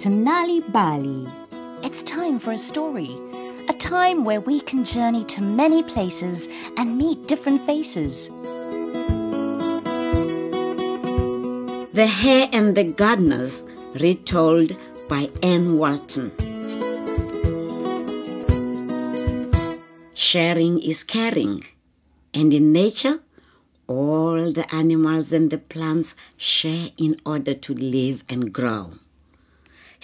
to Nali Bali. It's time for a story. A time where we can journey to many places and meet different faces. The Hare and the Gardeners, retold by Anne Walton. Sharing is caring, and in nature, all the animals and the plants share in order to live and grow.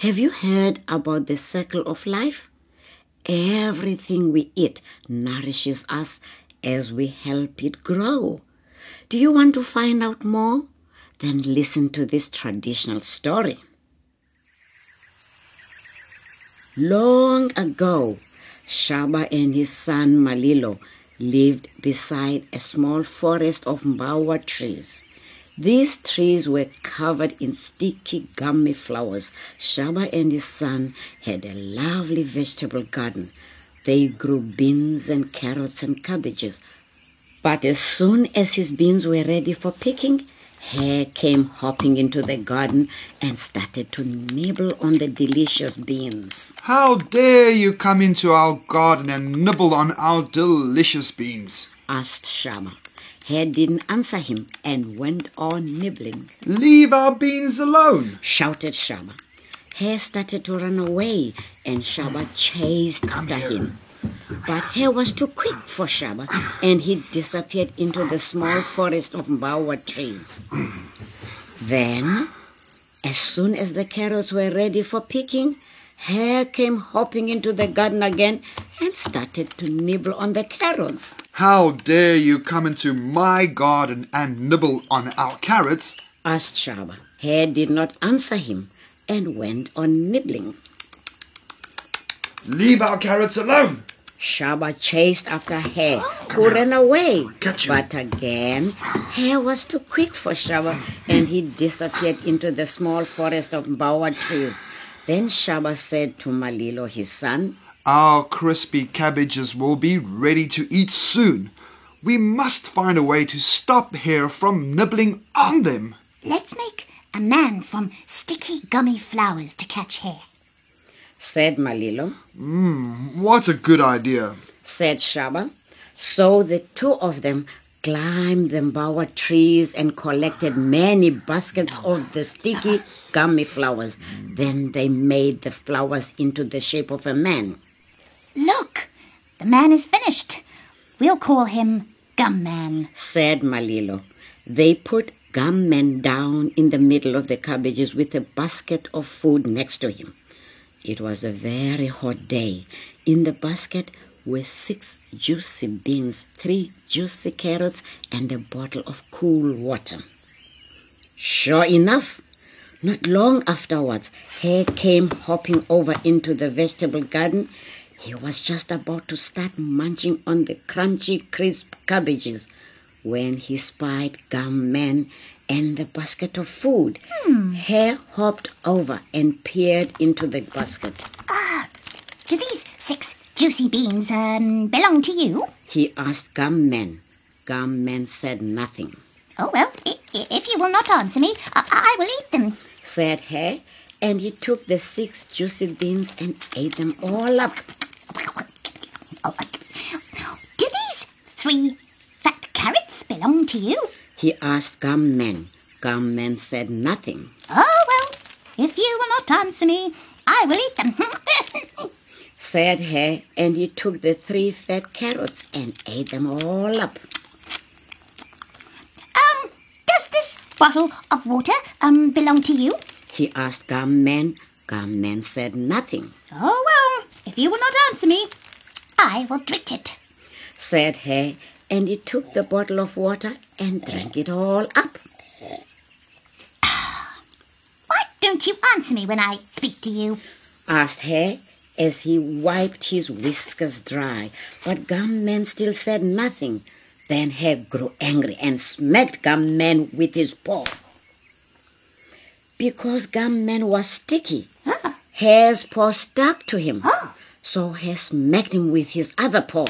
Have you heard about the circle of life? Everything we eat nourishes us as we help it grow. Do you want to find out more? Then listen to this traditional story. Long ago, Shaba and his son Malilo lived beside a small forest of mbawa trees. These trees were covered in sticky gummy flowers. Shaba and his son had a lovely vegetable garden. They grew beans and carrots and cabbages. But as soon as his beans were ready for picking, Hare came hopping into the garden and started to nibble on the delicious beans. How dare you come into our garden and nibble on our delicious beans? asked Shaba. Hare didn't answer him and went on nibbling. Leave our beans alone, shouted Shaba. Hare started to run away and Shaba chased after him. But Hare was too quick for Shaba, and he disappeared into the small forest of mbawa trees. Then, as soon as the carrots were ready for picking, Hare came hopping into the garden again and started to nibble on the carrots. How dare you come into my garden and nibble on our carrots? asked Shaba. Hare did not answer him and went on nibbling. Leave our carrots alone, Shaba chased after Hare, who ran away. But again, Hare was too quick for Shaba, and he disappeared into the small forest of mbawa trees. Then Shaba said to Malilo, his son, Our crispy cabbages will be ready to eat soon. We must find a way to stop Hare from nibbling on them. Let's make a man from sticky gummy flowers to catch hare. said Malilo, hmm, What a good idea. said Shaba. So the two of them climbed the mbawa trees and collected many baskets of the sticky gummy flowers. Then they made the flowers into the shape of a man. Look, the man is finished. We'll call him Gum Man. said Malilo. They put Gum Man down in the middle of the cabbages with a basket of food next to him. It was a very hot day. In the basket were six juicy beans, three juicy carrots, and a bottle of cool water. Sure enough, not long afterwards, Hare came hopping over into the vegetable garden. He was just about to start munching on the crunchy, crisp cabbages when he spied Gum Man and the basket of food. Hare hopped over and peered into the basket. Ah, do these six juicy beans um, belong to you? He asked Gum Man. Gum Man said nothing. Oh, well, if you will not answer me, I, I will eat them. Said Hare, and he took the six juicy beans and ate them all up. Do these three fat carrots belong to you? He asked Gum Man. Gum Man said nothing. Oh, well, if you will not answer me, I will eat them. Said Hare, and he took the three fat carrots and ate them all up. um, does this bottle of water um belong to you? He asked Gum Man. Gum Man said nothing. Oh, well, if you will not answer me, I will drink it. Said Hare, and he took the bottle of water and drank it all up. Why don't you answer me when I speak to you? Asked Hare as he wiped his whiskers dry, but Gum Man still said nothing. Then Hare grew angry and smacked Gum Man with his paw. Because Gum Man was sticky, Hare's paw stuck to him. So Hare smacked him with his other paw.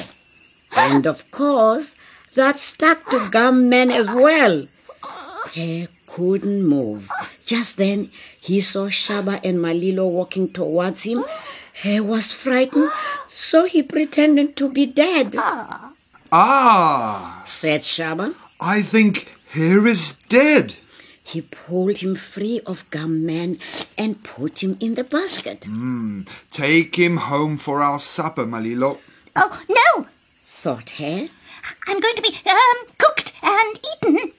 And of course, that stuck to Gum Man as well. Hare couldn't move, Just then, he saw Shaba and Malilo walking towards him. He was frightened, so he pretended to be dead, Ah, said Shaba. I think Hare is dead. He pulled him free of Gum Man and put him in the basket. Take him home for our supper, Malilo. Oh, no! Thought Hare. I'm going to be um, cooked and eaten.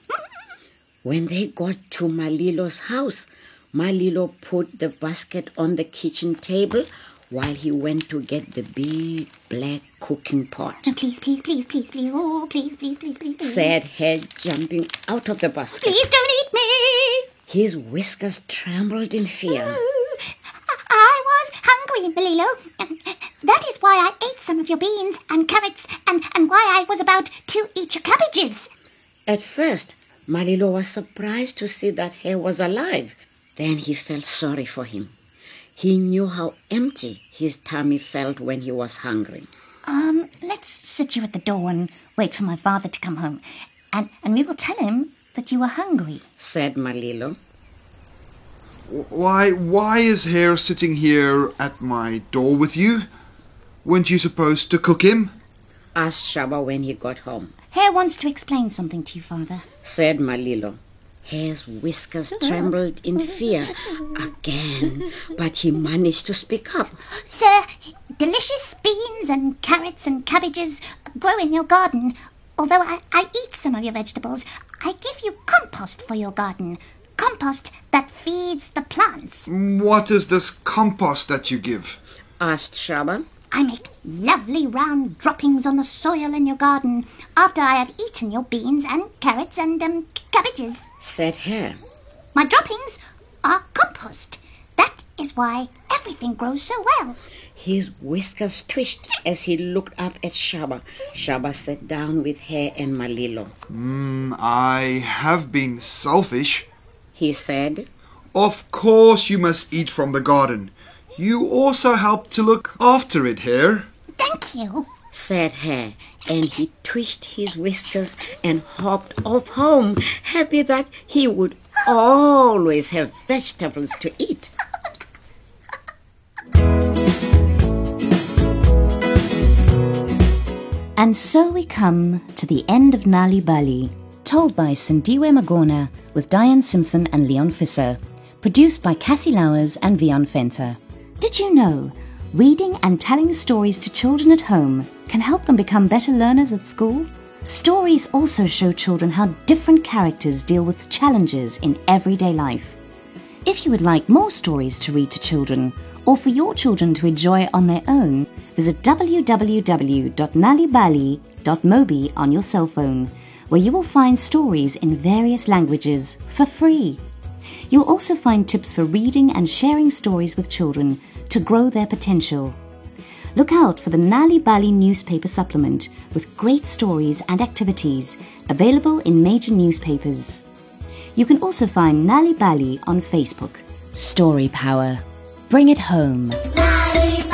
When they got to Malilo's house, Malilo put the basket on the kitchen table while he went to get the big black cooking pot. Please, please, please, please, please. Oh, please, please, please, please, please. Said Hare jumping out of the basket. Please don't eat me. His whiskers trembled in fear. I was hungry, Malilo. That is why I ate some of your beans and carrots and, and why I was about to eat your cabbages. At first, Malilo was surprised to see that Hare was alive. Then he felt sorry for him. He knew how empty his tummy felt when he was hungry. Um, let's sit you at the door and wait for my father to come home. And, and we will tell him that you are hungry. Said Malilo. Why, why is Hare sitting here at my door with you? Weren't you supposed to cook him? Asked Shaba when he got home. Hare wants to explain something to you, father. Said Malilo. Hare's whiskers trembled in fear again, but he managed to speak up. Sir, delicious beans and carrots and cabbages grow in your garden. Although I, I eat some of your vegetables, I give you compost for your garden. Compost that feeds the plants. What is this compost that you give? Asked Shaba. I make lovely round droppings on the soil in your garden after I have eaten your beans and carrots and um, cabbages. Said Hare. My droppings are compost. That is why everything grows so well. His whiskers twitched as he looked up at Shaba. Shaba sat down with Hare and Malilo. Mm, I have been selfish. He said, Of course you must eat from the garden. You also help to look after it, Hare. Thank you. Said Hare, and he twitched his whiskers and hopped off home, happy that he would always have vegetables to eat. And so we come to the end of Nal'ibali, told by Sindiwe Magona with Diane Simpson and Leon Fisser, produced by Cassie Lowers and Vion Fenter. Did you know reading and telling stories to children at home can help them become better learners at school? Stories also show children how different characters deal with challenges in everyday life. If you would like more stories to read to children, or for your children to enjoy on their own, visit www.nalibali.mobi on your cell phone, where you will find stories in various languages for free. You'll also find tips for reading and sharing stories with children to grow their potential. Look out for the Nal'ibali newspaper supplement with great stories and activities available in major newspapers. You can also find Nal'ibali on Facebook. Story Power. Bring it home. La